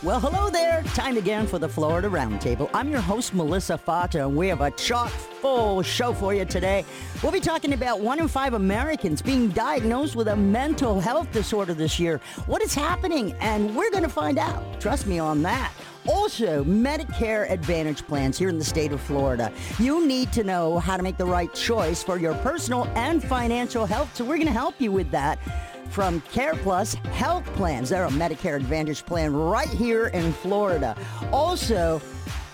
Well, hello there. Time again for the Florida Roundtable. I'm your host, Melissa Fata, and we have a chock full show for you today. We'll be talking about one in five Americans being diagnosed with a mental health disorder this year. What is happening? And we're going to find out. Trust me on that. Also, Medicare Advantage plans here in the state of Florida. You need to know how to make the right choice for your personal and financial health, so we're going to help you with that from Care Plus Health Plans. They're a Medicare Advantage plan right here in Florida. Also,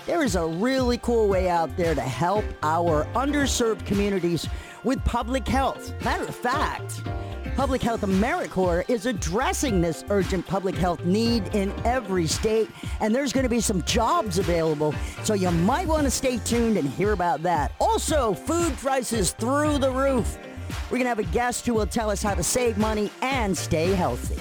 there is a really cool way out there to help our underserved communities with public health. Matter of fact, Public Health AmeriCorps is addressing this urgent public health need in every state, and there's going to be some jobs available, so you might want to stay tuned and hear about that. Also, food prices through the roof. We're going to have a guest who will tell us how to save money and stay healthy.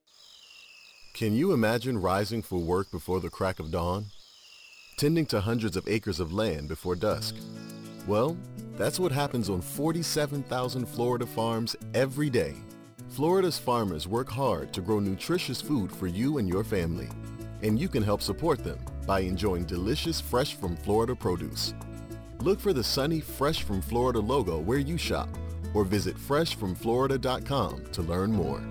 Can you imagine rising for work before the crack of dawn? Tending to hundreds of acres of land before dusk? Well, that's what happens on 47,000 Florida farms every day. Florida's farmers work hard to grow nutritious food for you and your family. And you can help support them by enjoying delicious fresh from Florida produce. Look for the sunny Fresh from Florida logo where you shop or visit freshfromflorida.com to learn more.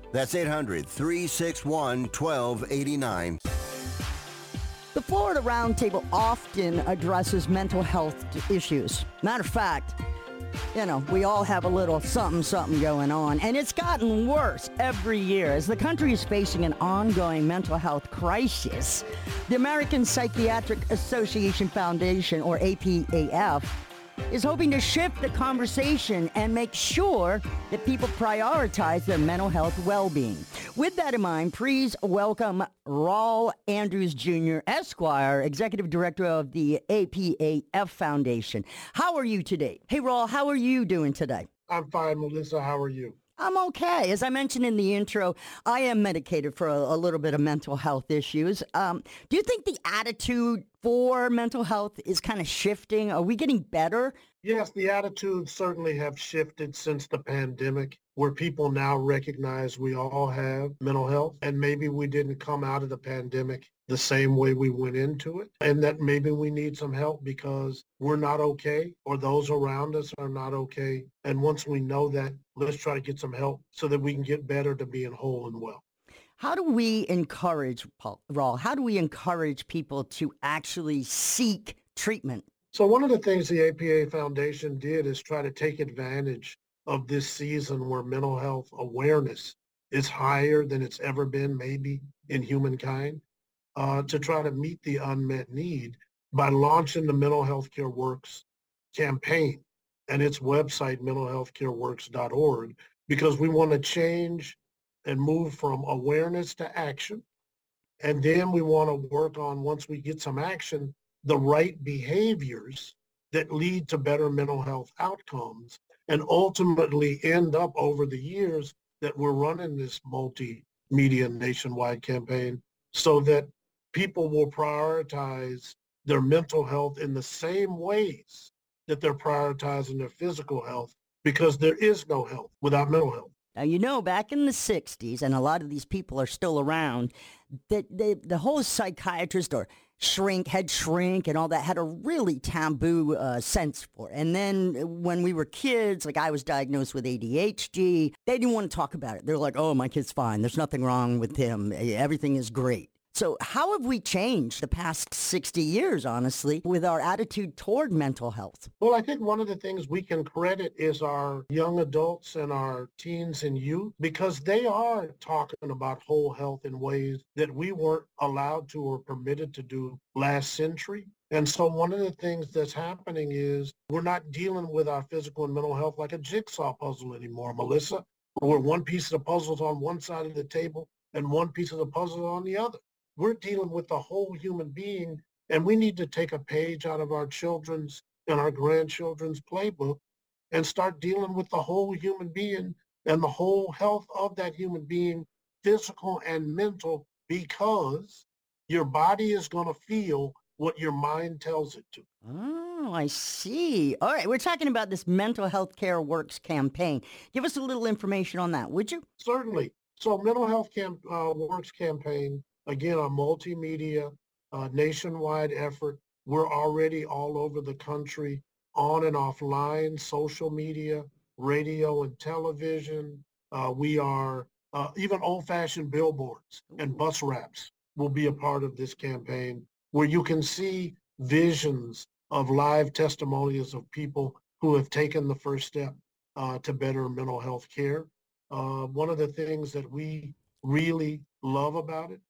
That's 800 361 1289. The Florida Roundtable often addresses mental health issues. Matter of fact, you know, we all have a little something, something going on. And it's gotten worse every year as the country is facing an ongoing mental health crisis. The American Psychiatric Association Foundation, or APAF, is hoping to shift the conversation and make sure that people prioritize their mental health well-being. With that in mind, please welcome Raul Andrews Jr., Esquire, Executive Director of the APAF Foundation. How are you today? Hey, Raul, how are you doing today? I'm fine, Melissa. How are you? I'm okay. As I mentioned in the intro, I am medicated for a, a little bit of mental health issues. Um, do you think the attitude for mental health is kind of shifting? Are we getting better? Yes, the attitudes certainly have shifted since the pandemic, where people now recognize we all have mental health, and maybe we didn't come out of the pandemic the same way we went into it, and that maybe we need some help because we're not okay or those around us are not okay. And once we know that, let's try to get some help so that we can get better to being whole and well. How do we encourage, Paul, Raul, how do we encourage people to actually seek treatment? So one of the things the APA Foundation did is try to take advantage of this season where mental health awareness is higher than it's ever been maybe in humankind uh, to try to meet the unmet need by launching the Mental Health Care Works campaign and its website, mentalhealthcareworks.org, because we want to change and move from awareness to action. And then we want to work on, once we get some action, the right behaviors that lead to better mental health outcomes and ultimately end up over the years that we're running this multimedia nationwide campaign so that people will prioritize their mental health in the same ways that they're prioritizing their physical health because there is no health without mental health. Now, you know, back in the 60s, and a lot of these people are still around, that they, the whole psychiatrist or shrink, head shrink and all that had a really taboo uh, sense for it. And then when we were kids, like I was diagnosed with ADHD, they didn't want to talk about it. They're like, oh, my kid's fine. There's nothing wrong with him. Everything is great. So how have we changed the past 60 years, honestly, with our attitude toward mental health? Well, I think one of the things we can credit is our young adults and our teens and youth because they are talking about whole health in ways that we weren't allowed to or permitted to do last century. And so one of the things that's happening is we're not dealing with our physical and mental health like a jigsaw puzzle anymore, Melissa, where one piece of the puzzle is on one side of the table and one piece of the puzzle on the other. We're dealing with the whole human being, and we need to take a page out of our children's and our grandchildren's playbook and start dealing with the whole human being and the whole health of that human being, physical and mental, because your body is going to feel what your mind tells it to. Oh, I see. All right, we're talking about this Mental Health Care Works campaign. Give us a little information on that, would you? Certainly. So Mental Health Camp, uh, Works campaign Again, a multimedia uh, nationwide effort. We're already all over the country on and offline, social media, radio and television. Uh, we are uh, even old-fashioned billboards and bus wraps will be a part of this campaign where you can see visions of live testimonials of people who have taken the first step uh, to better mental health care. Uh, one of the things that we really love about it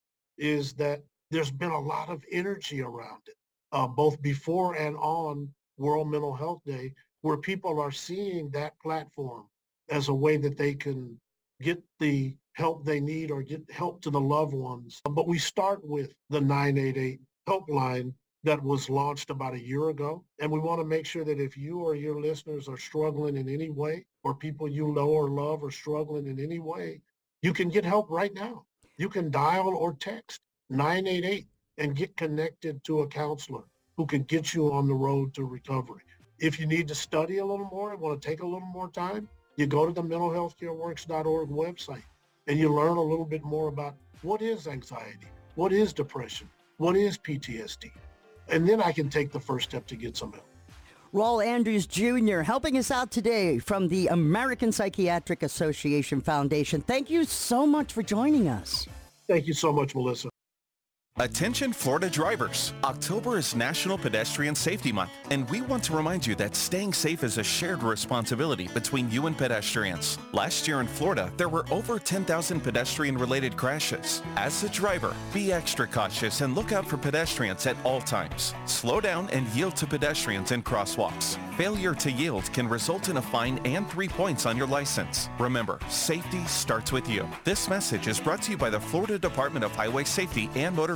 is that there's been a lot of energy around it, uh, both before and on World Mental Health Day, where people are seeing that platform as a way that they can get the help they need or get help to the loved ones. But we start with the 988 helpline that was launched about a year ago. And we want to make sure that if you or your listeners are struggling in any way, or people you know or love are struggling in any way, you can get help right now you can dial or text 988 and get connected to a counselor who can get you on the road to recovery. If you need to study a little more and want to take a little more time, you go to the mentalhealthcareworks.org website and you learn a little bit more about what is anxiety, what is depression, what is PTSD. And then I can take the first step to get some help. Raul Andrews Jr. helping us out today from the American Psychiatric Association Foundation. Thank you so much for joining us. Thank you so much, Melissa. Attention Florida drivers. October is National Pedestrian Safety Month, and we want to remind you that staying safe is a shared responsibility between you and pedestrians. Last year in Florida, there were over 10,000 pedestrian-related crashes. As a driver, be extra cautious and look out for pedestrians at all times. Slow down and yield to pedestrians in crosswalks. Failure to yield can result in a fine and three points on your license. Remember, safety starts with you. This message is brought to you by the Florida Department of Highway Safety and Motor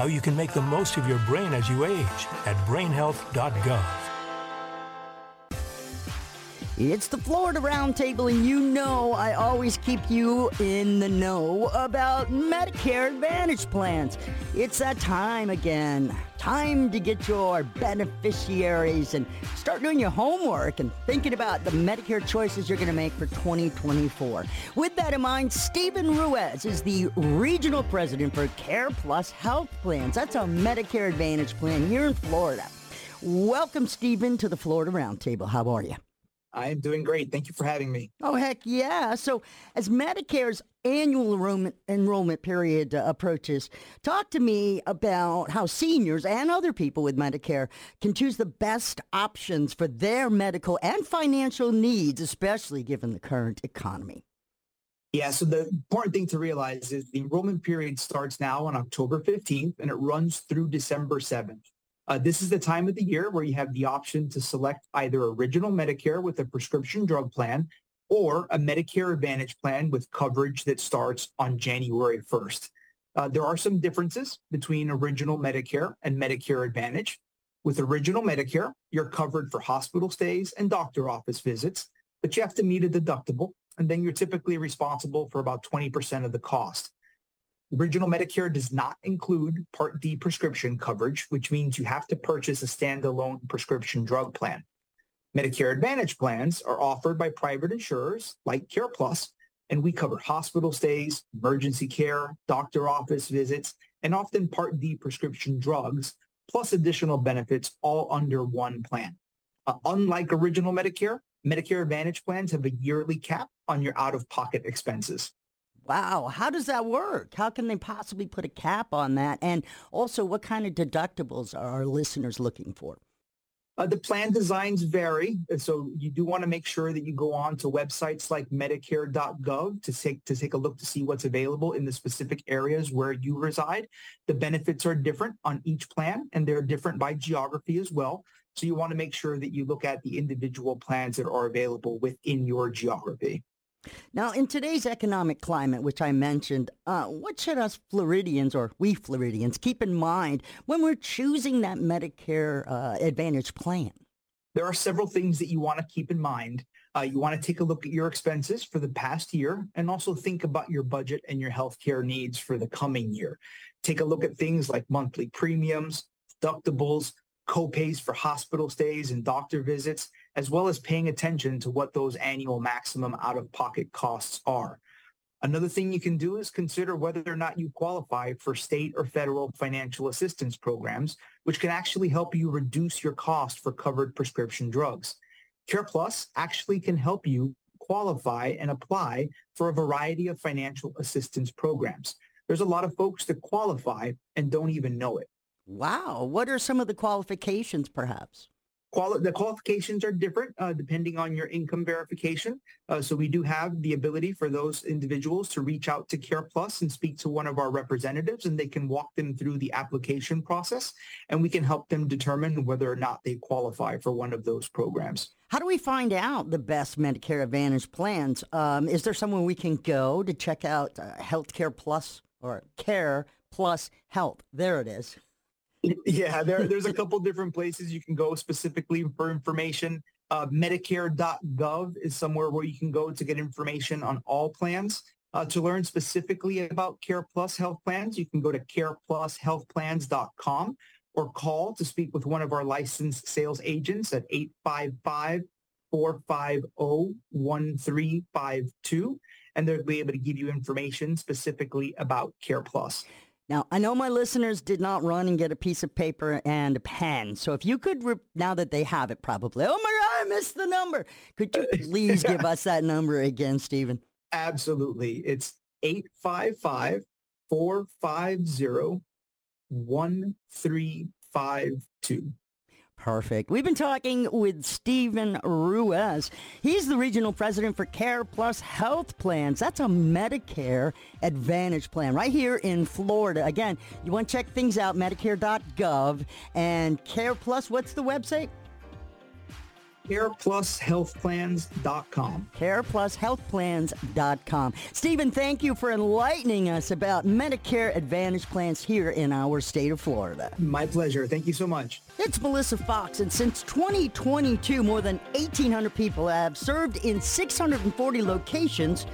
how you can make the most of your brain as you age at brainhealth.gov. It's the Florida Roundtable, and you know I always keep you in the know about Medicare Advantage plans. It's that time again. Time to get your beneficiaries and start doing your homework and thinking about the Medicare choices you're going to make for 2024. With that in mind, Stephen Ruiz is the Regional President for Care Plus Health Plans. That's a Medicare Advantage plan here in Florida. Welcome, Stephen, to the Florida Roundtable. How are you? I am doing great. Thank you for having me. Oh, heck yeah. So as Medicare's annual enrollment, enrollment period uh, approaches, talk to me about how seniors and other people with Medicare can choose the best options for their medical and financial needs, especially given the current economy. Yeah, so the important thing to realize is the enrollment period starts now on October 15th and it runs through December 7th. Uh, this is the time of the year where you have the option to select either original Medicare with a prescription drug plan or a Medicare Advantage plan with coverage that starts on January 1st. Uh, there are some differences between original Medicare and Medicare Advantage. With original Medicare, you're covered for hospital stays and doctor office visits, but you have to meet a deductible, and then you're typically responsible for about 20% of the cost. Original Medicare does not include Part D prescription coverage, which means you have to purchase a standalone prescription drug plan. Medicare Advantage plans are offered by private insurers like CarePlus, and we cover hospital stays, emergency care, doctor office visits, and often Part D prescription drugs, plus additional benefits all under one plan. Uh, unlike original Medicare, Medicare Advantage plans have a yearly cap on your out-of-pocket expenses. Wow, how does that work? How can they possibly put a cap on that? And also, what kind of deductibles are our listeners looking for? Uh, the plan designs vary, so you do want to make sure that you go on to websites like Medicare.gov to take to take a look to see what's available in the specific areas where you reside. The benefits are different on each plan, and they're different by geography as well. So you want to make sure that you look at the individual plans that are available within your geography. Now, in today's economic climate, which I mentioned, uh, what should us Floridians or we Floridians keep in mind when we're choosing that Medicare uh, Advantage plan? There are several things that you want to keep in mind. Uh, you want to take a look at your expenses for the past year and also think about your budget and your healthcare needs for the coming year. Take a look at things like monthly premiums, deductibles, copays for hospital stays and doctor visits, as well as paying attention to what those annual maximum out-of-pocket costs are. Another thing you can do is consider whether or not you qualify for state or federal financial assistance programs, which can actually help you reduce your cost for covered prescription drugs. CarePlus actually can help you qualify and apply for a variety of financial assistance programs. There's a lot of folks that qualify and don't even know it. Wow. What are some of the qualifications, perhaps? Quali- the qualifications are different uh, depending on your income verification. Uh, so we do have the ability for those individuals to reach out to Care Plus and speak to one of our representatives, and they can walk them through the application process, and we can help them determine whether or not they qualify for one of those programs. How do we find out the best Medicare Advantage plans? Um, is there somewhere we can go to check out uh, Healthcare Plus or Care Plus Health? There it is. Yeah, there, there's a couple different places you can go specifically for information. Uh, Medicare.gov is somewhere where you can go to get information on all plans. Uh, to learn specifically about Care Plus health plans, you can go to careplushealthplans.com or call to speak with one of our licensed sales agents at 855-450-1352, and they'll be able to give you information specifically about Care Plus. Now, I know my listeners did not run and get a piece of paper and a pen. So if you could, re- now that they have it probably, oh my God, I missed the number. Could you uh, please give us that number again, Stephen? Absolutely. It's 855 450 1352. Perfect. We've been talking with Stephen Ruiz. He's the regional president for Care Plus Health Plans. That's a Medicare Advantage plan right here in Florida. Again, you want to check things out, medicare.gov and Care Plus, what's the website? careplushealthplans.com. careplushealthplans.com. Stephen, thank you for enlightening us about Medicare Advantage plans here in our state of Florida. My pleasure. Thank you so much. It's Melissa Fox, and since 2022, more than 1,800 people have served in 640 locations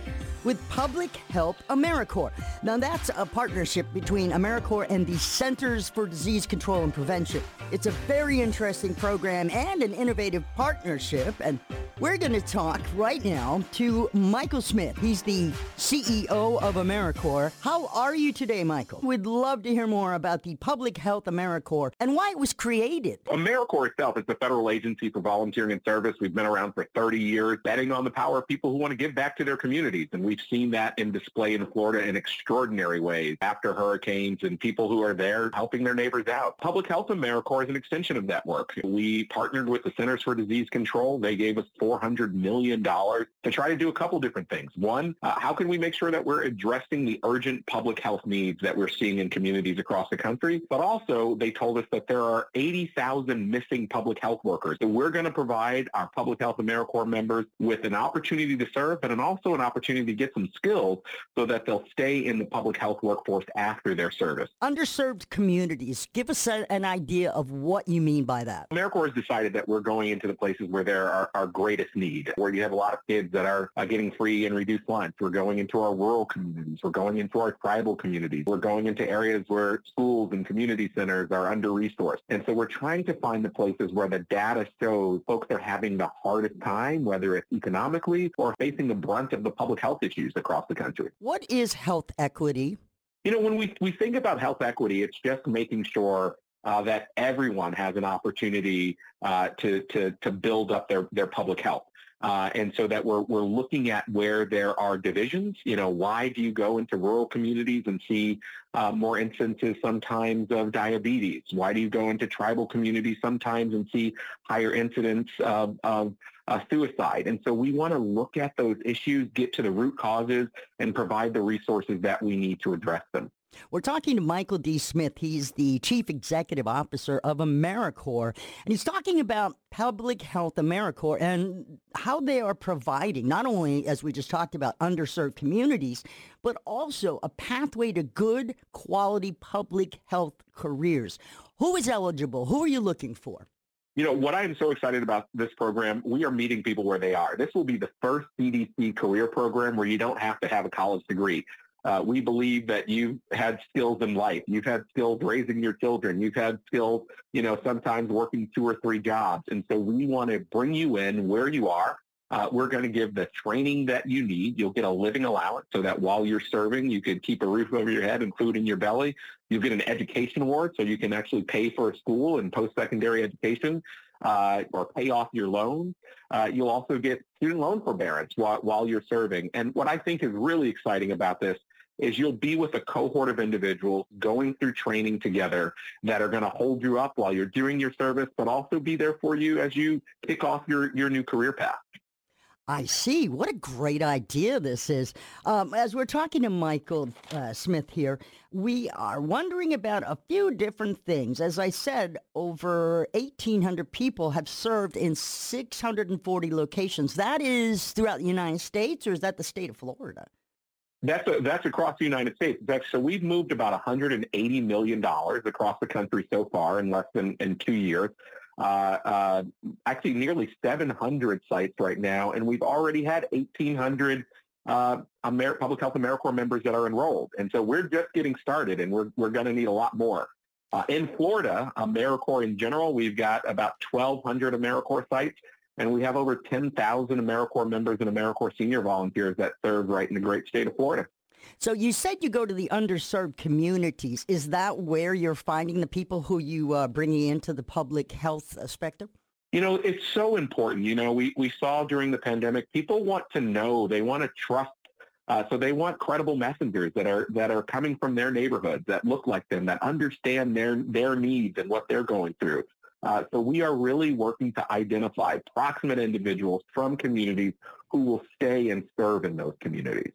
with Public Health AmeriCorps. Now, that's a partnership between AmeriCorps and the Centers for Disease Control and Prevention. It's a very interesting program and an innovative partnership, and we're going to talk right now to Michael Smith. He's the CEO of AmeriCorps. How are you today, Michael? We'd love to hear more about the Public Health AmeriCorps and why it was created. AmeriCorps itself is a federal agency for volunteering and service. We've been around for 30 years, betting on the power of people who want to give back to their communities, and we We've seen that in display in Florida in extraordinary ways after hurricanes and people who are there helping their neighbors out. Public Health AmeriCorps is an extension of that work. We partnered with the Centers for Disease Control. They gave us $400 million to try to do a couple different things. One, uh, how can we make sure that we're addressing the urgent public health needs that we're seeing in communities across the country? But also, they told us that there are 80,000 missing public health workers. So we're going to provide our Public Health AmeriCorps members with an opportunity to serve, but an also an opportunity get some skills so that they'll stay in the public health workforce after their service. Underserved communities, give us a, an idea of what you mean by that. AmeriCorps has decided that we're going into the places where there are our greatest need, where you have a lot of kids that are uh, getting free and reduced lunch. We're going into our rural communities. We're going into our tribal communities. We're going into areas where schools and community centers are under-resourced. And so we're trying to find the places where the data shows folks are having the hardest time, whether it's economically or facing the brunt of the public health issues across the country. What is health equity? You know, when we, we think about health equity, it's just making sure uh, that everyone has an opportunity uh, to, to, to build up their, their public health. Uh, and so that we're, we're looking at where there are divisions. You know, why do you go into rural communities and see uh, more instances sometimes of diabetes? Why do you go into tribal communities sometimes and see higher incidence of, of uh, suicide. And so we want to look at those issues, get to the root causes, and provide the resources that we need to address them. We're talking to Michael D. Smith. He's the Chief Executive Officer of AmeriCorps, and he's talking about Public Health AmeriCorps and how they are providing, not only, as we just talked about, underserved communities, but also a pathway to good quality public health careers. Who is eligible? Who are you looking for? You know, what I am so excited about this program, we are meeting people where they are. This will be the first CDC career program where you don't have to have a college degree. Uh, we believe that you've had skills in life. You've had skills raising your children. You've had skills, you know, sometimes working two or three jobs. And so we want to bring you in where you are. Uh, we're going to give the training that you need. You'll get a living allowance so that while you're serving, you can keep a roof over your head and food in your belly. You'll get an education award so you can actually pay for a school and post-secondary education uh, or pay off your loans. Uh, you'll also get student loan forbearance while, while you're serving. And what I think is really exciting about this is you'll be with a cohort of individuals going through training together that are going to hold you up while you're doing your service, but also be there for you as you kick off your, your new career path. I see. What a great idea this is. Um, as we're talking to Michael uh, Smith here, we are wondering about a few different things. As I said, over 1,800 people have served in 640 locations. That is throughout the United States, or is that the state of Florida? That's a, that's across the United States. so we've moved about 180 million dollars across the country so far in less than in two years uh, uh, actually nearly 700 sites right now, and we've already had 1,800 uh, Amer- Public Health AmeriCorps members that are enrolled. And so we're just getting started, and we're, we're going to need a lot more. Uh, in Florida, AmeriCorps in general, we've got about 1,200 AmeriCorps sites, and we have over 10,000 AmeriCorps members and AmeriCorps senior volunteers that serve right in the great state of Florida. So you said you go to the underserved communities. Is that where you're finding the people who you are bringing into the public health spectrum? You know, it's so important. You know, we, we saw during the pandemic, people want to know, they want to trust. Uh, so they want credible messengers that are that are coming from their neighborhoods, that look like them, that understand their their needs and what they're going through. Uh, so we are really working to identify proximate individuals from communities who will stay and serve in those communities.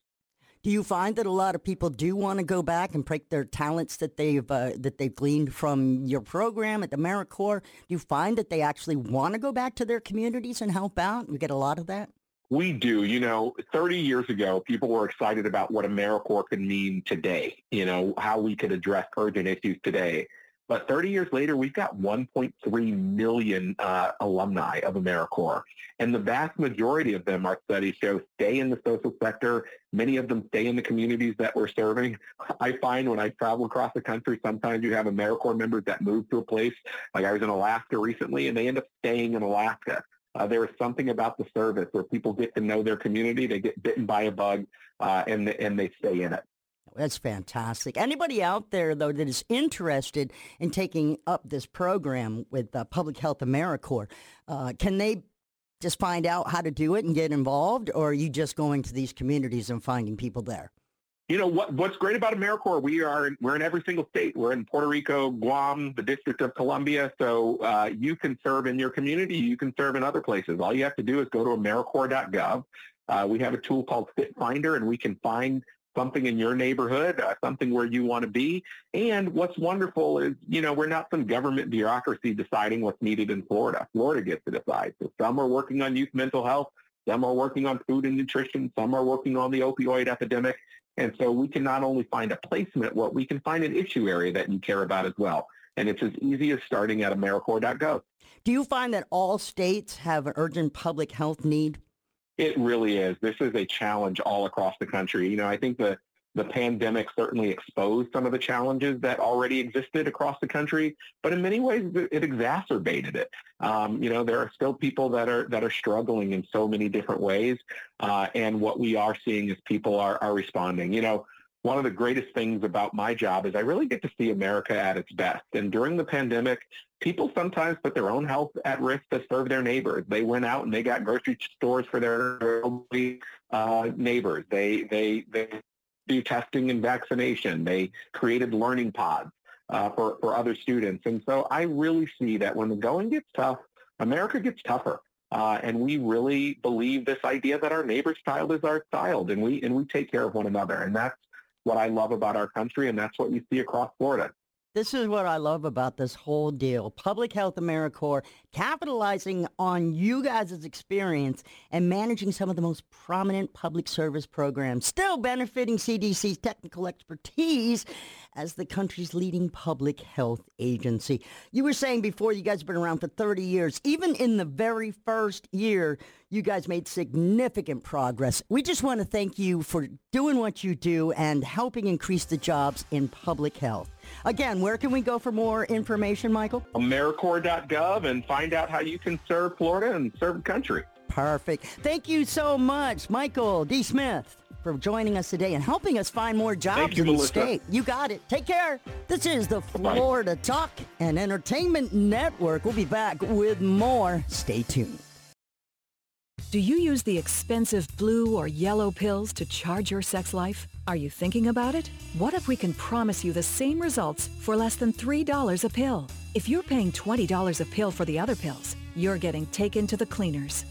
Do you find that a lot of people do want to go back and break their talents that they've uh, that they've gleaned from your program at the AmeriCorps? Do you find that they actually want to go back to their communities and help out? You get a lot of that. We do. You know, 30 years ago, people were excited about what AmeriCorps could mean today. You know, how we could address urgent issues today. But 30 years later, we've got 1.3 million uh, alumni of AmeriCorps. And the vast majority of them, our studies show, stay in the social sector. Many of them stay in the communities that we're serving. I find when I travel across the country, sometimes you have AmeriCorps members that move to a place, like I was in Alaska recently, and they end up staying in Alaska. Uh, there is something about the service where people get to know their community, they get bitten by a bug, uh, and, and they stay in it. That's fantastic. Anybody out there, though, that is interested in taking up this program with uh, Public Health AmeriCorps, uh, can they just find out how to do it and get involved, or are you just going to these communities and finding people there? You know what? What's great about AmeriCorps? We are we're in every single state. We're in Puerto Rico, Guam, the District of Columbia. So uh, you can serve in your community. You can serve in other places. All you have to do is go to AmeriCorps.gov. Uh, we have a tool called Fit Finder, and we can find something in your neighborhood, uh, something where you want to be. And what's wonderful is, you know, we're not some government bureaucracy deciding what's needed in Florida. Florida gets to decide. So some are working on youth mental health, some are working on food and nutrition, some are working on the opioid epidemic. And so we can not only find a placement, what we can find an issue area that you care about as well. And it's as easy as starting at AmeriCorps.gov. Do you find that all states have an urgent public health need? It really is. This is a challenge all across the country. You know, I think the the pandemic certainly exposed some of the challenges that already existed across the country, but in many ways it exacerbated it. Um, you know, there are still people that are that are struggling in so many different ways, uh, and what we are seeing is people are are responding. You know, one of the greatest things about my job is I really get to see America at its best. And during the pandemic, people sometimes put their own health at risk to serve their neighbors. They went out and they got grocery stores for their uh, neighbors. They, they, they do testing and vaccination. They created learning pods uh, for, for other students. And so I really see that when the going gets tough, America gets tougher. Uh, and we really believe this idea that our neighbor's child is our child, and we and we take care of one another, and that's what I love about our country, and that's what you see across Florida. This is what I love about this whole deal. Public Health AmeriCorps capitalizing on you guys' experience and managing some of the most prominent public service programs, still benefiting CDC's technical expertise as the country's leading public health agency. You were saying before you guys have been around for 30 years. Even in the very first year, you guys made significant progress. We just want to thank you for doing what you do and helping increase the jobs in public health. Again, where can we go for more information, Michael? AmeriCorps.gov and find out how you can serve Florida and serve the country. Perfect. Thank you so much, Michael D. Smith for joining us today and helping us find more jobs you, in the Melissa. state. You got it. Take care. This is the Florida Talk and Entertainment Network. We'll be back with more. Stay tuned. Do you use the expensive blue or yellow pills to charge your sex life? Are you thinking about it? What if we can promise you the same results for less than $3 a pill? If you're paying $20 a pill for the other pills, you're getting taken to the cleaners.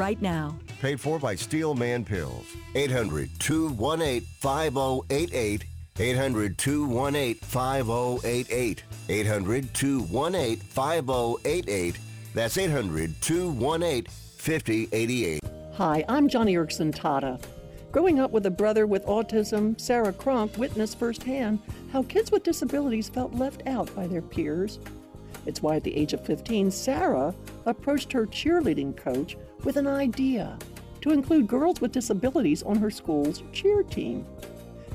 right now. Paid for by Steelman Pills. 800-218-5088. 800-218-5088. 800-218-5088. That's 800-218-5088. Hi, I'm Joni Eareckson Tada. Growing up with a brother with autism, Sarah Cronk witnessed firsthand how kids with disabilities felt left out by their peers. It's why at the age of 15, Sarah approached her cheerleading coach with an idea to include girls with disabilities on her school's cheer team.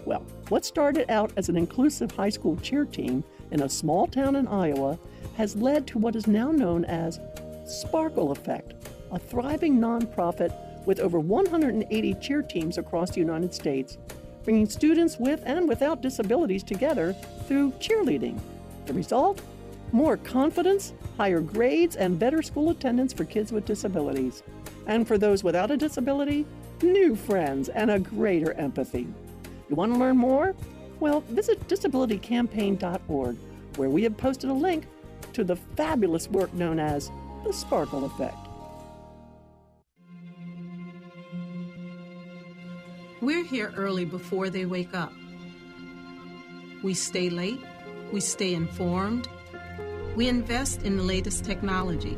Well, what started out as an inclusive high school cheer team in a small town in Iowa has led to what is now known as Sparkle Effect, a thriving nonprofit with over 180 cheer teams across the United States, bringing students with and without disabilities together through cheerleading. The result? More confidence, higher grades, and better school attendance for kids with disabilities. And for those without a disability, new friends and a greater empathy. You want to learn more? Well, visit disabilitycampaign.org, where we have posted a link to the fabulous work known as the Sparkle Effect. We're here early before they wake up. We stay late, we stay informed, we invest in the latest technology.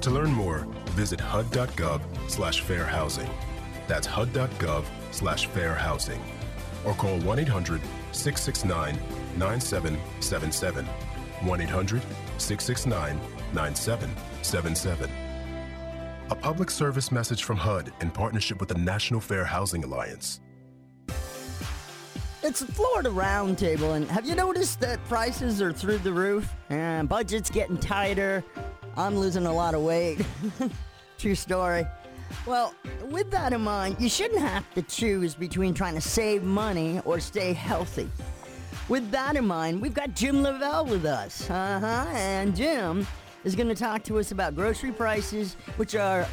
To learn more, visit hud.gov slash fair housing. That's hud.gov slash fair housing. Or call 1 800 669 9777. 1 800 669 9777. A public service message from HUD in partnership with the National Fair Housing Alliance. It's the Florida Roundtable, and have you noticed that prices are through the roof? And budget's getting tighter. I'm losing a lot of weight. True story. Well, with that in mind, you shouldn't have to choose between trying to save money or stay healthy. With that in mind, we've got Jim Lavelle with us. Uh huh. And Jim is going to talk to us about grocery prices, which are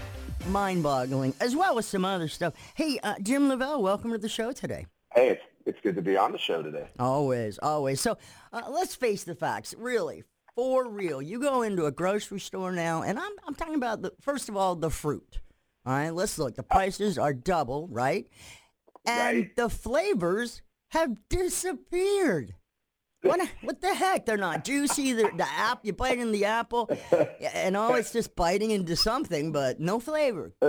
mind boggling, as well as some other stuff. Hey, uh, Jim Lavelle, welcome to the show today. Hey, it's, it's good to be on the show today. Always, always. So uh, let's face the facts. Really, for real, you go into a grocery store now, and I'm, I'm talking about, the first of all, the fruit. All right, let's look. The prices are double, right? And Right. the flavors have disappeared. What, what the heck? They're not juicy. The, the app, you bite in the apple, and all it's just biting into something, but no flavor.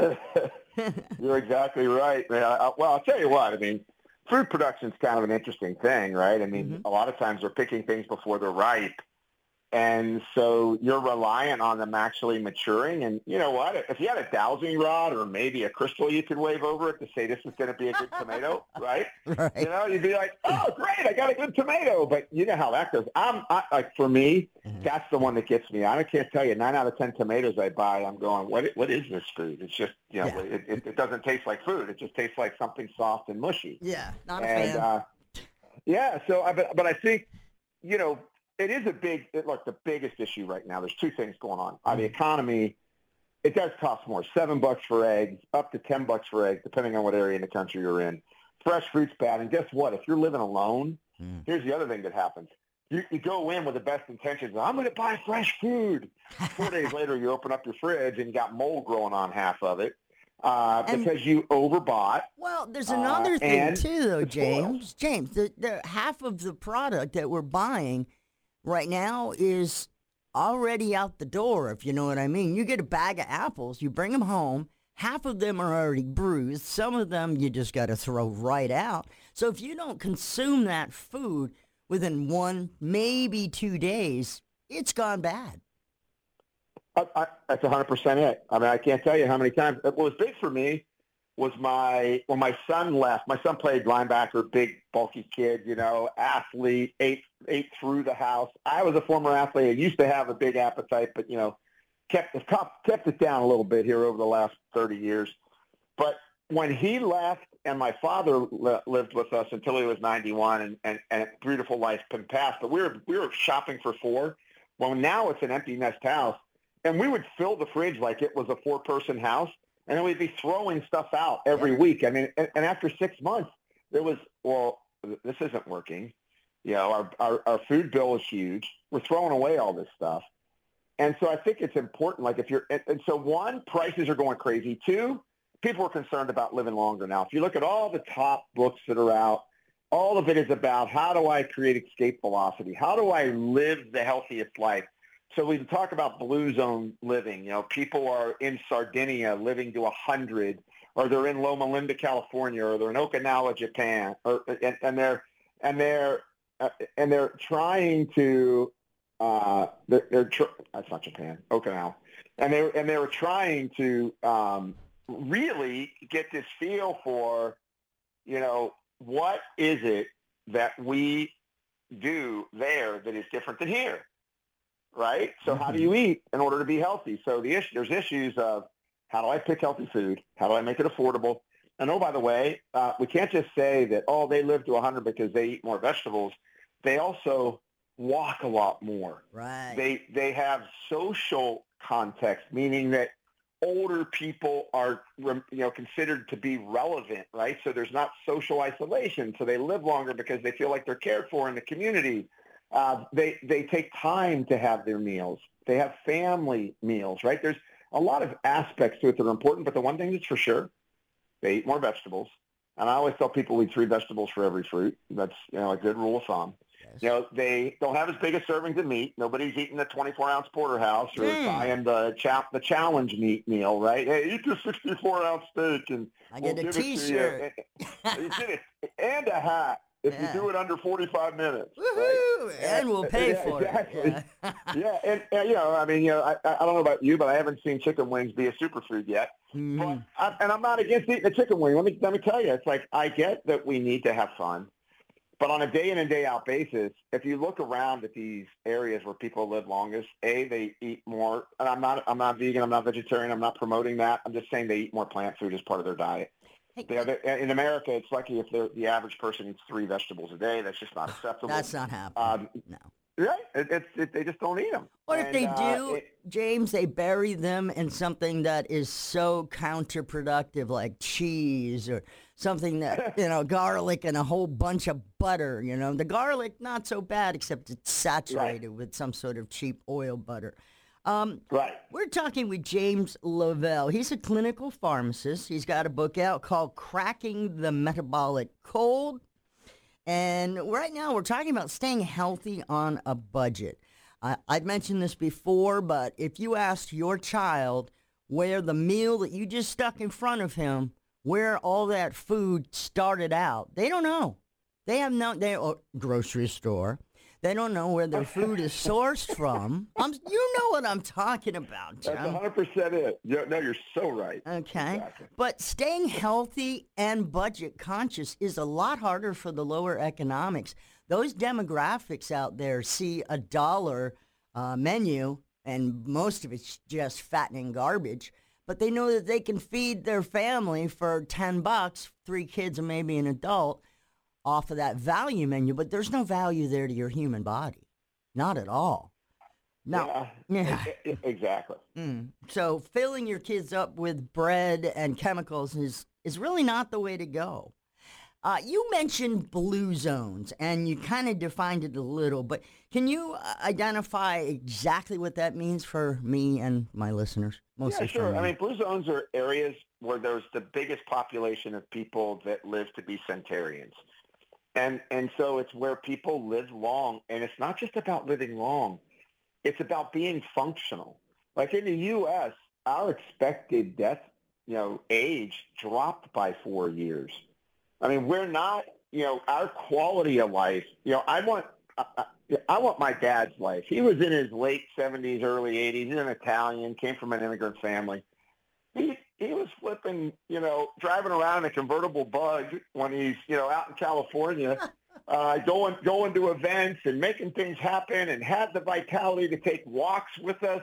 You're exactly right, man. I, well, I'll tell you what. I mean, food production's kind of an interesting thing, right? I mean, mm-hmm. a lot of times they're picking things before they're ripe, and so you're reliant on them actually maturing. And you know what? If you had a dowsing rod or maybe a crystal you could wave over it to say this is going to be a good tomato, right? Right. You know, you'd be like, oh, great, I got a good tomato. But you know how that goes. I'm I, like, for me, that's the one that gets me. I can't tell you. Nine out of ten tomatoes I buy, I'm going, what? What is this food? It's just, you know, it, it, it doesn't taste like food. It just tastes like something soft and mushy. Yeah, not a and fan. uh, yeah, so I, but, but I think, you know, it is a big. It, look, the biggest issue right now. There's two things going on. Uh, the economy. It does cost more. Seven bucks for eggs, up to ten bucks for eggs, depending on what area in the country you're in. Fresh fruit's bad, and guess what? If you're living alone, here's the other thing that happens. You, you go in with the best intentions. I'm going to buy fresh food. Four days later, you open up your fridge and you got mold growing on half of it uh, And- because you overbought. Well, there's Uh, another thing too, though. James. James, the, the half of the product that we're buying right now is already out the door. If you know what I mean. You get a bag of apples, you bring them home. Half of them are already bruised. Some of them you just got to throw right out. So if you don't consume that food within one, maybe two days, it's gone bad. I, I, that's 100% it. I mean, I can't tell you how many times. What was big for me was my when my son left. My son played linebacker, big bulky kid, you know, athlete, ate ate through the house. I was a former athlete. I used to have a big appetite, but you know, kept the top, kept it down a little bit here over the last 30 years. But when he left and my father lived with us until he was 91 and, and, and beautiful life passed, but we were, we were shopping for four. Well, now it's an empty nest house and we would fill the fridge like it was a four person house and then we'd be throwing stuff out every week. I mean, and, and after six months, there was, well, this isn't working. You know, our, our, our food bill is huge. We're throwing away all this stuff. And so I think it's important, like if you're, and, and so one, prices are going crazy. Two, people are concerned about living longer now. If you look at all the top books that are out, all of it is about how do I create escape velocity? How do I live the healthiest life? So we talk about blue zone living. You know, people are in Sardinia living to 100, or they're in Loma Linda, California, or they're in Okinawa, Japan, or and, and they're and they're and they're trying to uh, they're, they're tr- that's not Japan, Okinawa, and they and they were trying to um, really get this feel for, you know, what is it that we do there that is different than here? right? So mm-hmm. how do mm-hmm. you eat in order to be healthy? So the issue, there's issues of how do I pick healthy food? How do I make it affordable? And oh, by the way, uh, we can't just say that, oh, they live to 100 because they eat more vegetables. They also walk a lot more. Right. They, they have social context, meaning that older people are you know considered to be relevant right so there's not social isolation so they live longer because they feel like they're cared for in the community uh, they they take time to have their meals. They have family meals, right? There's a lot of aspects to it that are important, but the one thing that's for sure, they eat more vegetables. And I always tell people eat three vegetables for every fruit. That's you know a good rule of thumb. Yes. You know they don't have as big a servings of meat. Nobody's eating the 24 ounce porterhouse or mm. buying the cha- the challenge meat meal, right? Hey, eat the 64 ounce steak and I get we'll a T-shirt and a hat if yeah. you do it under 45 minutes. Right? And we'll pay yeah, for exactly. it. Yeah, yeah and, and, you know, I mean, you know, I, I don't know about you, but I haven't seen chicken wings be a superfood yet. Mm. But I, and I'm not against eating a chicken wing. Let me let me tell you, it's like I get that we need to have fun, but on a day in and day out basis, if you look around at these areas where people live longest, a they eat more. And I'm not I'm not vegan. I'm not vegetarian. I'm not promoting that. I'm just saying they eat more plant food as part of their diet. In America, it's lucky if the average person eats three vegetables a day. That's just not acceptable. That's not happening. Um, no. Right? It, it's it, they just don't eat them. What and, if they uh, do, it, James? They bury them in something that is so counterproductive, like cheese or something that you know, garlic and a whole bunch of butter. You know, the garlic not so bad, except it's saturated right. with some sort of cheap oil butter. Um, right. We're talking with James Lavelle. He's a clinical pharmacist. He's got a book out called Cracking the Metabolic Code And right now we're talking about staying healthy on a budget. Uh, I've mentioned this before, but if you asked your child where the meal that you just stuck in front of him, where all that food started out, they don't know. They have no, they, or grocery store. They don't know where their food is sourced from. I'm, you know what I'm talking about, John. That's 100% it. no, you're so right. Okay. Exactly. But staying healthy and budget conscious is a lot harder for the lower economics. Those demographics out there see a dollar uh, menu, and most of it's just fattening garbage. But they know that they can feed their family for 10 bucks, three kids and maybe an adult off of that value menu, but there's no value there to your human body. Not at all. No. Yeah. yeah. Exactly. Mm. So filling your kids up with bread and chemicals is, is really not the way to go. Uh, you mentioned blue zones, and you kind of defined it a little, but can you uh, identify exactly what that means for me and my listeners? Mostly yeah, sure. I mean, blue zones are areas where there's the biggest population of people that live to be centenarians. And and so it's where people live long, and it's not just about living long; it's about being functional. Like in the U.S., our expected death, you know, age dropped by four years. I mean, we're not, you know, our quality of life. You know, I want. I, I want my dad's life. He was in his late 70s, early 80s. He's an Italian, came from an immigrant family. He, he was flipping, you know, driving around in a convertible bug when he's, you know, out in California, uh, going going to events and making things happen, and had the vitality to take walks with us.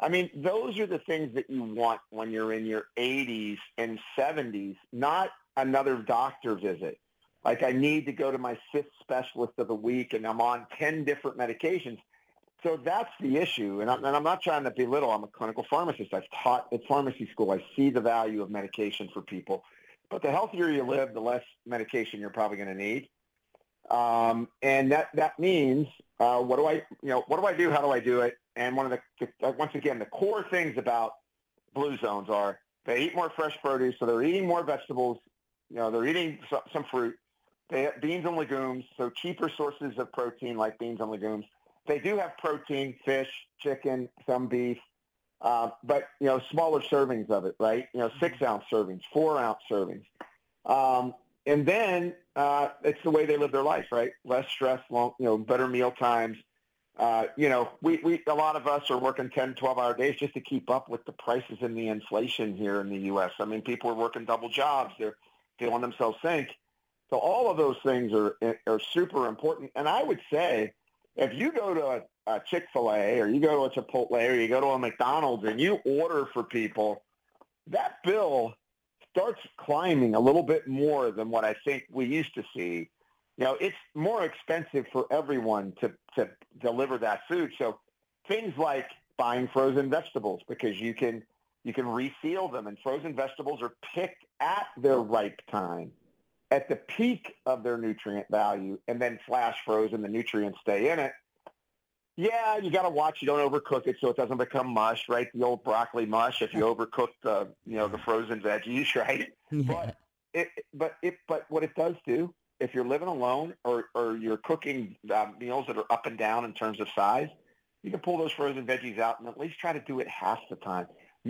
I mean, those are the things that you want when you're in your 80s and 70s, not another doctor visit. Like I need to go to my fifth specialist of the week, and I'm on 10 different medications. So that's the issue. And I'm, and I'm not trying to belittle. I'm a clinical pharmacist. I've taught at pharmacy school. I see the value of medication for people. But the healthier you live, the less medication you're probably going to need. Um, and that, that means, uh, what do I, you know, what do I do? How do I do it? And one of the, the, once again, the core things about blue zones are they eat more fresh produce. So they're eating more vegetables. You know, they're eating some, some fruit. They beans and legumes. So cheaper sources of protein like beans and legumes they do have protein, fish, chicken, some beef, uh, but you know smaller servings of it, right? You know, six ounce servings, four ounce servings, um, and then uh, it's the way they live their life, right? Less stress, long, you know, better meal times. Uh, you know, we, we a lot of us are working 10, 12 hour days just to keep up with the prices and the inflation here in the U.S. I mean, people are working double jobs; they're feeling themselves sink. So all of those things are are super important, and I would say if you go to a, a Chick-fil-A or you go to a Chipotle or you go to a McDonald's and you order for people, that bill starts climbing a little bit more than what I think we used to see. You know, it's more expensive for everyone to, to deliver that food. So things like buying frozen vegetables because you can you can reseal them and frozen vegetables are picked at their ripe time at the peak of their nutrient value and then flash frozen, the nutrients stay in it. Yeah, you got to watch you don't overcook it so it doesn't become mush, right? The old broccoli mush if you overcook the, you know, the frozen veggies, right? Yeah. But it, but it, but what it does do, if you're living alone or, or you're cooking uh, meals that are up and down in terms of size, you can pull those frozen veggies out and at least try to do it half the time.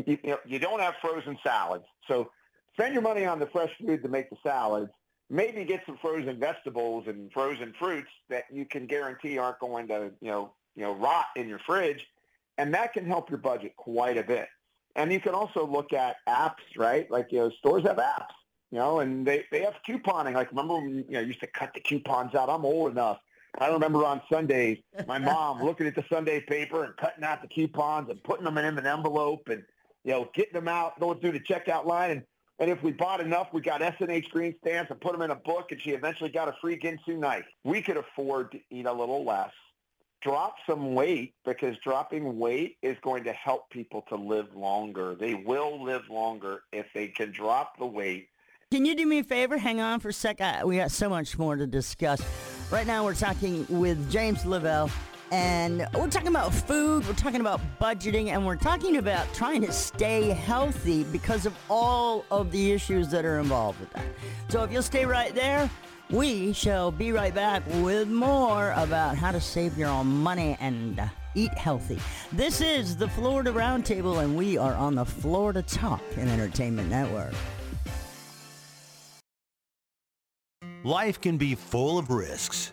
You, you, know, you don't have frozen salads, so spend your money on the fresh food to make the salads maybe get some frozen vegetables and frozen fruits that you can guarantee aren't going to, you know, you know, rot in your fridge. And that can help your budget quite a bit. And you can also look at apps, right? Like, you know, stores have apps, you know, and they, they have couponing. Like, remember when, you know, used to cut the coupons out? I'm old enough. I remember on Sundays, my mom looking at the Sunday paper and cutting out the coupons and putting them in an envelope and, you know, getting them out, going through the checkout line. And and if we bought enough, we got S&H green stamps and put them in a book, and she eventually got a free Ginsu knife. We could afford to eat a little less, drop some weight, because dropping weight is going to help people to live longer. They will live longer if they can drop the weight. Can you do me a favor? Hang on for a second. We got so much more to discuss. Right now, we're talking with James Lavelle and we're talking about food, we're talking about budgeting, and we're talking about trying to stay healthy because of all of the issues that are involved with that. So if you'll stay right there, we shall be right back with more about how to save your own money and eat healthy. This is the Florida Roundtable, and we are on the Florida Talk and Entertainment Network. Life can be full of risks.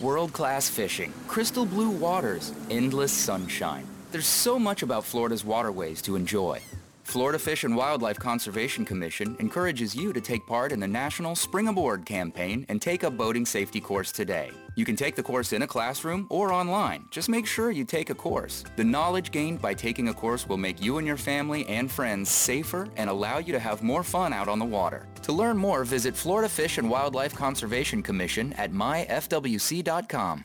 World-class fishing, crystal blue waters, endless sunshine. There's so much about Florida's waterways to enjoy. Florida Fish and Wildlife Conservation Commission encourages you to take part in the National Spring Aboard campaign and take a boating safety course today. You can take the course in a classroom or online. Just make sure you take a course. The knowledge gained by taking a course will make you and your family and friends safer and allow you to have more fun out on the water. To learn more, visit Florida Fish and Wildlife Conservation Commission at myfwc.com.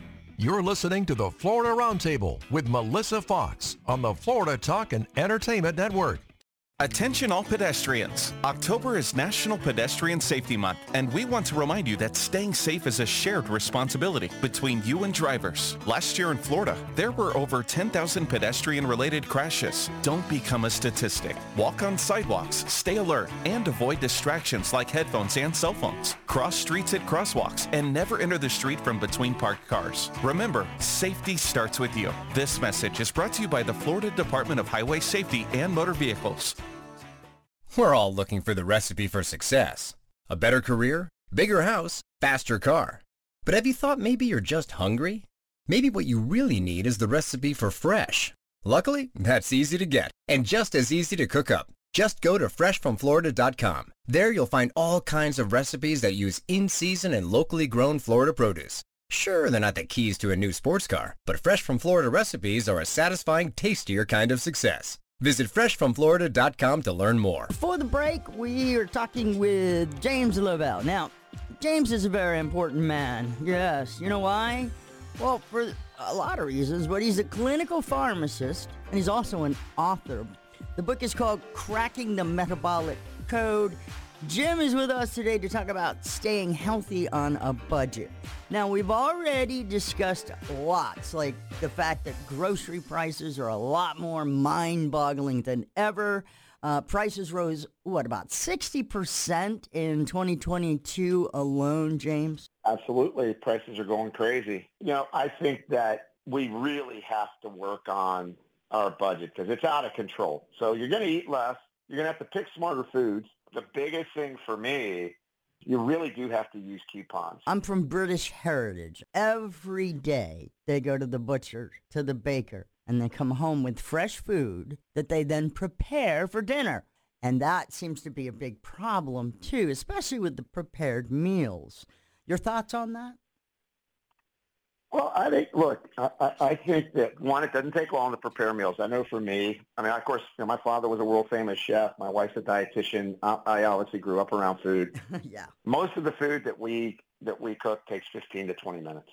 You're listening to the Florida Roundtable with Melissa Fox on the Florida Talk and Entertainment Network. Attention all pedestrians. October is National Pedestrian Safety Month, and we want to remind you that staying safe is a shared responsibility between you and drivers. Last year in Florida, there were over 10,000 pedestrian-related crashes. Don't become a statistic. Walk on sidewalks, stay alert, and avoid distractions like headphones and cell phones. Cross streets at crosswalks, and never enter the street from between parked cars. Remember, safety starts with you. This message is brought to you by the Florida Department of Highway Safety and Motor Vehicles. We're all looking for the recipe for success. A better career, bigger house, faster car. But have you thought maybe you're just hungry? Maybe what you really need is the recipe for fresh. Luckily, that's easy to get and just as easy to cook up. Just go to freshfromflorida.com. There you'll find all kinds of recipes that use in-season and locally grown Florida produce. Sure, they're not the keys to a new sports car, but Fresh from Florida recipes are a satisfying, tastier kind of success. Visit freshfromflorida.com to learn more. Before the break, we are talking with James Lavelle. Now, James is a very important man. Yes. You know why? Well, for a lot of reasons, but he's a clinical pharmacist and he's also an author. The book is called Cracking the Metabolic Code. Jim is with us today to talk about staying healthy on a budget. Now, we've already discussed lots, like the fact that grocery prices are a lot more mind boggling than ever. Uh, prices rose, what, about 60% in 2022 alone, James? Absolutely. Prices are going crazy. You know, I think that we really have to work on our budget because it's out of control. So you're going to eat less. You're going to have to pick smarter foods. The biggest thing for me, you really do have to use coupons. I'm from British heritage. Every day they go to the butcher, to the baker, and they come home with fresh food that they then prepare for dinner. And that seems to be a big problem too, especially with the prepared meals. Your thoughts on that? Well, I think, look, I, I think that one, it doesn't take long to prepare meals. I know for me, I mean, of course, you know, my father was a world famous chef. My wife's a dietitian. I, I obviously grew up around food. yeah. Most of the food that we that we cook takes 15 to 20 minutes.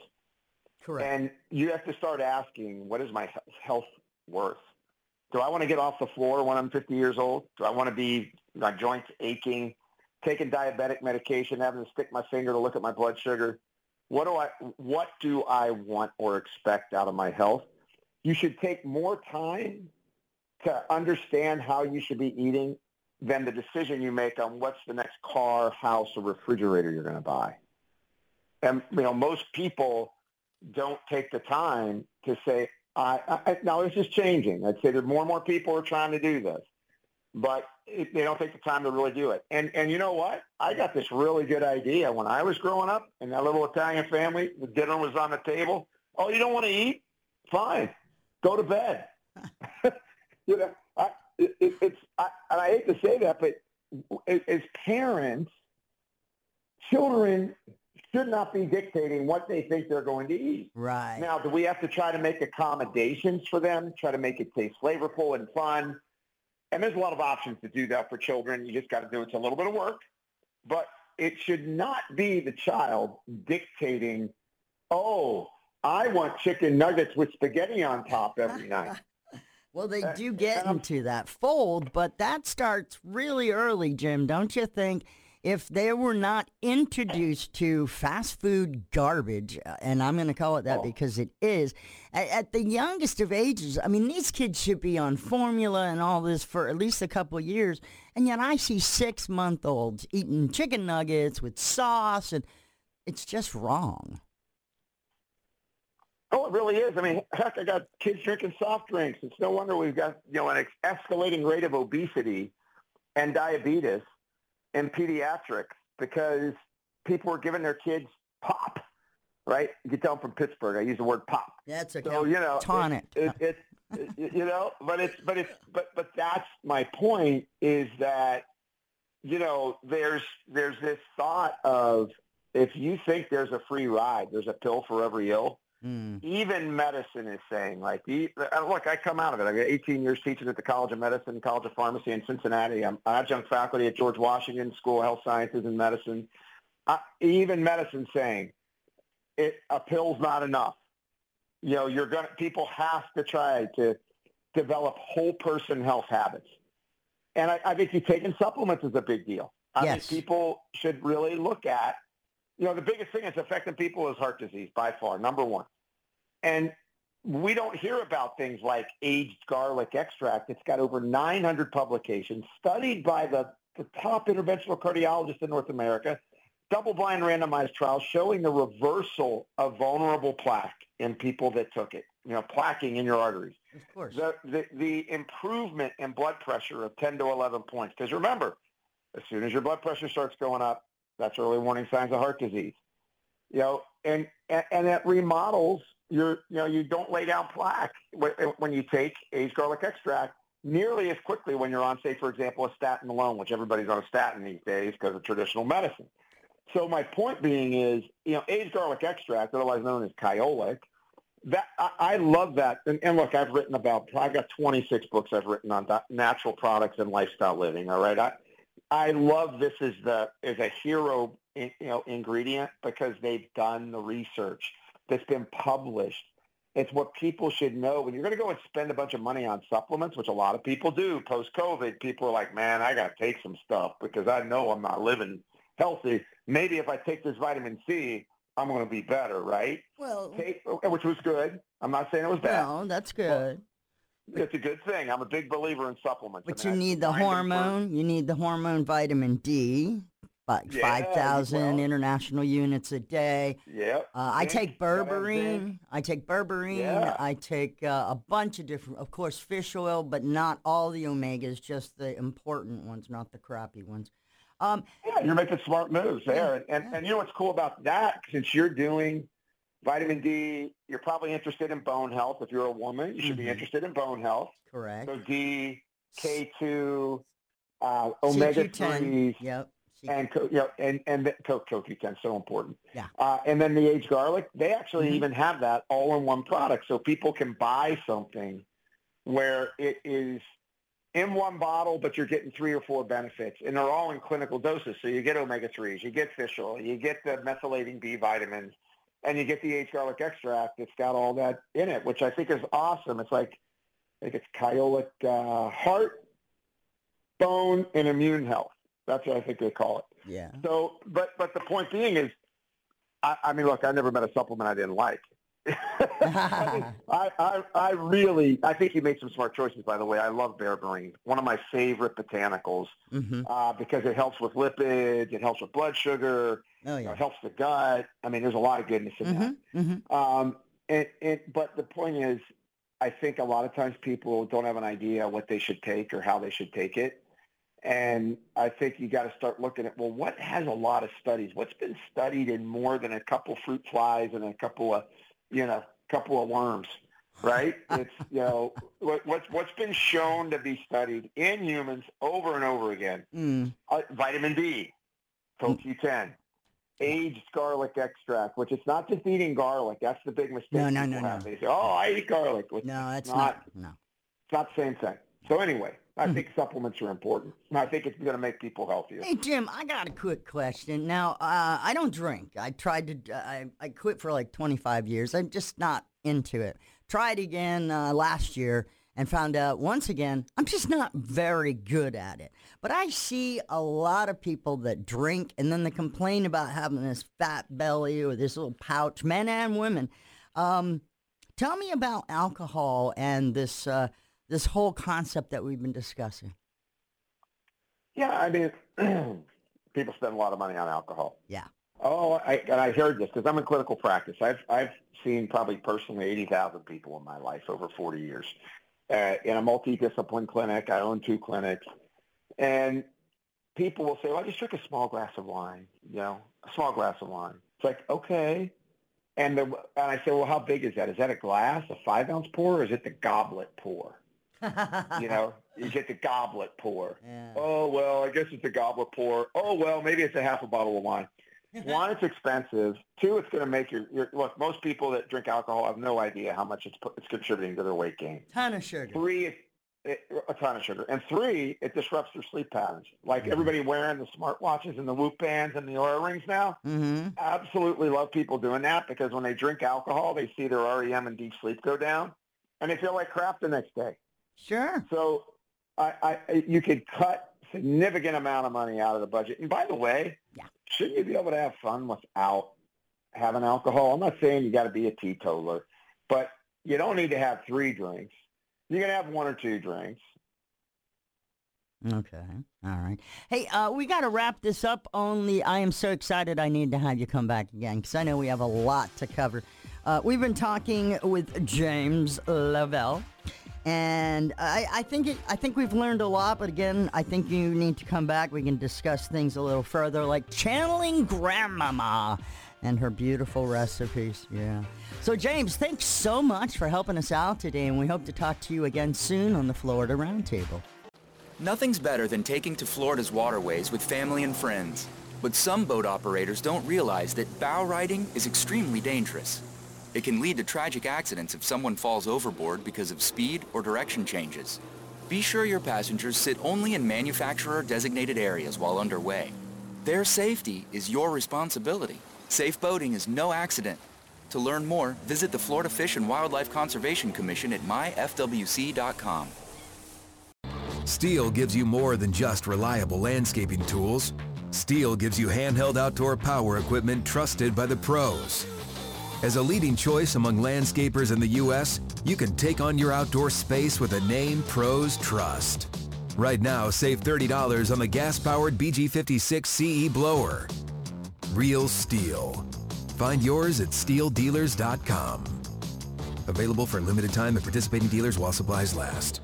Correct. And you have to start asking, what is my health worth? Do I want to get off the floor when I'm 50 years old? Do I want to be my joints aching, taking diabetic medication, having to stick my finger to look at my blood sugar? What do I what do I want or expect out of my health? You should take more time to understand how you should be eating than the decision you make on what's the next car, house, or refrigerator you're going to buy. And you know, most people don't take the time to say, I, I now this is changing. I'd say that more and more people are trying to do this, but it, they don't take the time to really do it. And and you know what? I got this really good idea when I was growing up in that little Italian family. The dinner was on the table. Oh, you don't want to eat? Fine, go to bed. you know, I, it, it's I, and I hate to say that, but as parents, children should not be dictating what they think they're going to eat. Right. Now, do we have to try to make accommodations for them, try to make it taste flavorful and fun? And there's a lot of options to do that for children. You just got to do it. It's a little bit of work. But it should not be the child dictating, oh, I want chicken nuggets with spaghetti on top every night. well, they do get into that fold, but that starts really early, Jim, don't you think? If they were not introduced to fast food garbage, uh, and I'm going to call it that oh. because it is, at, at, the youngest of ages, I mean, these kids should be on formula and all this for at least a couple years. And yet I see six month olds eating chicken nuggets with sauce, and it's just wrong. Oh, it really is. I mean, heck, I got kids drinking soft drinks. It's no wonder we've got, you know, an escalating rate of obesity and diabetes in pediatrics because people were giving their kids pop. right? You can tell I'm from Pittsburgh. I use the word pop. That's a So you know, tonic. It, it, it, it- you know, but it's but it's but but that's my point is that you know there's there's this thought of if you think there's a free ride, there's a pill for every ill. Mm. Even medicine is saying like, uh, look, I come out of it. I've got 18 years teaching at the College of Medicine, College of Pharmacy in Cincinnati. I'm adjunct faculty at George Washington School of Health Sciences and Medicine. Uh, even medicine saying it, a pill's not enough. You know, you're gonna people have to try to develop whole person health habits, and I, I think you taking supplements is a big deal. I Yes. think people should really look at. You know, the biggest thing that's affecting people is heart disease by far, number one. And we don't hear about things like aged garlic extract. It's got over 900 publications, studied by the, the top interventional cardiologists in North America, double-blind randomized trials showing the reversal of vulnerable plaque in people that took it, you know, plaquing in your arteries. Of course. The, the, the improvement in blood pressure of 10 to 11 points. Because remember, as soon as your blood pressure starts going up, that's early warning signs of heart disease. You know, and, and, and it remodels your, you know, you don't lay down plaque when, when you take aged garlic extract nearly as quickly when you're on, say, for example, a statin alone, which everybody's on a statin these days because of traditional medicine. So my point being is, you know, aged garlic extract, otherwise known as Kyolic, that I, I love that. And, and look, I've written about, I've got 26 books I've written on natural products and lifestyle living. All right, I I love this as the as a hero, in, you know, ingredient because they've done the research that's been published. It's what people should know. When you're going to go and spend a bunch of money on supplements, which a lot of people do post-COVID, people are like, man, I got to take some stuff because I know I'm not living healthy. Maybe if I take this vitamin C, I'm going to be better, right? Well, take, which was good. I'm not saying it was bad. No, that's good. It's a good thing. I'm a big believer in supplements. But you need the find them for- hormone. You need the hormone vitamin D, like Yeah, 5,000 well- international units a day. Yep. Uh, I take berberine. I take berberine. Yeah. I take uh, a bunch of different, of course, fish oil, but not all the omegas, just the important ones, not the crappy ones. Um, Yeah, you're making smart moves there. And, and, and you know what's cool about that? Since you're doing vitamin D, you're probably interested in bone health. If you're a woman, you should be Mhm. interested in bone health. correct. So D, K2, uh, omega CQ10. threes, Yep. and co- you know, and and the, co- CoQ10 so important. Yeah. Uh, and then the aged garlic, they actually Mhm. even have that all in one product, so people can buy something where it is in one bottle, but you're getting three or four benefits, and they're all in clinical doses. So you get omega threes, you get fish oil, you get the methylating B vitamins, and you get the aged garlic extract. It's got all that in it, which I think is awesome. It's like I think it's Kyolic uh, heart, bone, and immune health. That's what I think they call it. Yeah. So, but but the point being is, I, I mean, look, I never met a supplement I didn't like. I, I I really I think you made some smart choices. By the way, I love berberine, one of my favorite botanicals, hmm uh, because it helps with lipids, it helps with blood sugar, Oh, you know, it helps the gut. I mean, there's a lot of goodness in that. hmm hmm Um, and, and, but the point is, I think a lot of times people don't have an idea what they should take or how they should take it. And I think you got to start looking at, well, what has a lot of studies? What's been studied in more than a couple fruit flies and a couple of, you know, couple of worms, right? it's, you know, what, what's, what's been shown to be studied in humans over and over again. Mm. Uh, vitamin D, CoQ10, aged garlic extract, which it's not just eating garlic. That's the big mistake. No, no, no, no. They say, "Oh, I eat garlic." Which No, that's not, not. No. It's not the same thing. So anyway, I Hmm. think supplements are important. And I think it's going to make people healthier. Hey Jim, I got a quick question. Now, uh, I don't drink. I tried to. I I quit for like 25 years. I'm just not into it. Tried again uh, last year and found out once again I'm just not very good at it. But I see a lot of people that drink and then they complain about having this fat belly or this little pouch, men and women. Um, tell me about alcohol and this uh, this whole concept that we've been discussing. Yeah, I mean, people spend a lot of money on alcohol. Yeah. Oh, I, and I heard this because I'm in clinical practice. I've I've seen probably personally 80,000 people in my life over 40 years. Uh, in a multidiscipline clinic, I own two clinics, and people will say, "Well, I just drink a small glass of wine." You know, a small glass of wine. It's like okay, And, the, and I say, well, how big is that? Is that a glass, a five ounce pour, or is it the goblet pour? You know, you get the goblet pour. Yeah. Oh, well, I guess it's a goblet pour. Oh, well, maybe it's a half a bottle of wine. One, it's expensive. Two, it's going to make your, your look. Most people that drink alcohol have no idea how much it's it's contributing to their weight gain. Ton of sugar. Three, it, it, a ton of sugar, and three, it disrupts their sleep patterns. Like Mm-hmm. everybody wearing the smartwatches and the Whoop bands and the Oura rings now. Mm-hmm. Absolutely love people doing that because when they drink alcohol, they see their REM and deep sleep go down, and they feel like crap the next day. Sure. So, I, I you could cut significant amount of money out of the budget. And by the way, yeah. shouldn't you be able to have fun without having alcohol? I'm not saying you got to be a teetotaler, but you don't need to have three drinks. You can have one or two drinks. Okay. All right. Hey, uh, we got to wrap this up. Only I am so excited I need to have you come back again because I know we have a lot to cover. Uh, we've been talking with James Lavelle. And I, I think it, I think we've learned a lot, but again, I think you need to come back. We can discuss things a little further, like channeling Grandmama and her beautiful recipes. Yeah. So James, thanks so much for helping us out today, and we hope to talk to you again soon on the Florida Roundtable. Nothing's better than taking to Florida's waterways with family and friends. But some boat operators don't realize that bow riding is extremely dangerous. It can lead to tragic accidents if someone falls overboard because of speed or direction changes. Be sure your passengers sit only in manufacturer-designated areas while underway. Their safety is your responsibility. Safe boating is no accident. To learn more, visit the Florida Fish and Wildlife Conservation Commission at myfwc.com. STIHL gives you more than just reliable landscaping tools. STIHL gives you handheld outdoor power equipment trusted by the pros. As a leading choice among landscapers in the U.S., you can take on your outdoor space with a name pros trust. Right now, save $30 on the gas-powered BG56 CE blower. Real STIHL. Find yours at stihldealers.com. Available for limited time at participating dealers while supplies last.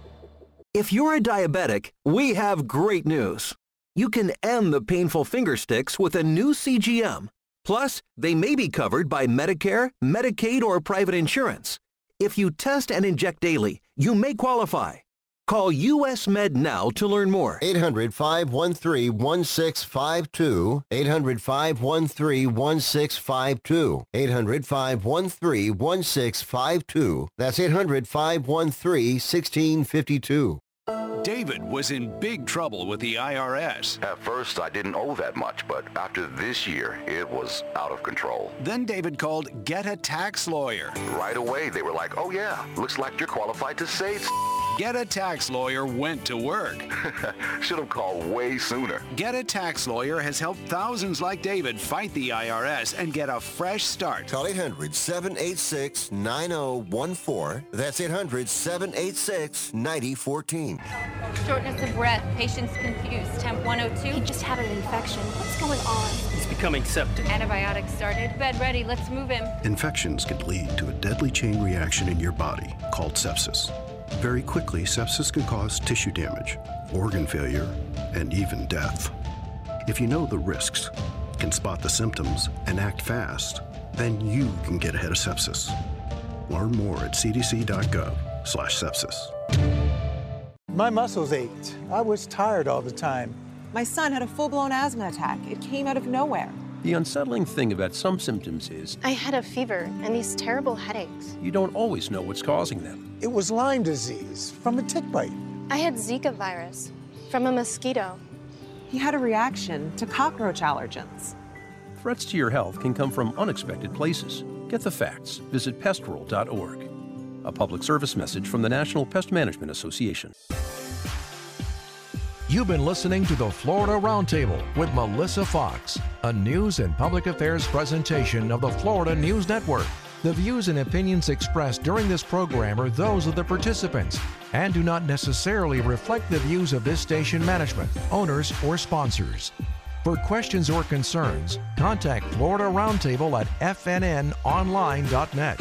If you're a diabetic, we have great news. You can end the painful finger sticks with a new CGM. Plus, they may be covered by Medicare, Medicaid, or private insurance. If you test and inject daily, you may qualify. Call US Med now to learn more. 800 513 1652. 800 513 1652. 800 513 1652. That's 800 513 1652. David was in big trouble with the IRS. At first, I didn't owe that much, but after this year, it was out of control. Then David called Get a Tax Lawyer. Right away, they were like, oh yeah, looks like you're qualified to it's Get a Tax Lawyer went to work. Should have called way sooner. Get a Tax Lawyer has helped thousands like David fight the IRS and get a fresh start. Call 800 786 9014. That's 800 786 9014. Shortness of breath, patients confused, temp 102. He just had an infection. What's going on? He's becoming septic. Antibiotics started. Bed ready, let's move him. Infections can lead to a deadly chain reaction in your body called sepsis. Very quickly, sepsis can cause tissue damage, organ failure, and even death. If you know the risks, can spot the symptoms, and act fast, then you can get ahead of sepsis. Learn more at cdc.gov/sepsis. My muscles ached. I was tired all the time. My son had a full blown asthma attack. It came out of nowhere. The unsettling thing about some symptoms is I had a fever and these terrible headaches. you don't always know what's causing them. It was Lyme disease from a tick bite. I had Zika virus from a mosquito. He had a reaction to cockroach allergens. Threats to your health can come from unexpected places. Get the facts. Visit pestworld.org. A public service message from the National Pest Management Association. You've been listening to the Florida Roundtable with Melissa Fox, a news and public affairs presentation of the Florida News Network. The views and opinions expressed during this program are those of the participants and do not necessarily reflect the views of this station management, owners, or sponsors. For questions or concerns, contact Florida Roundtable at fnnonline.net.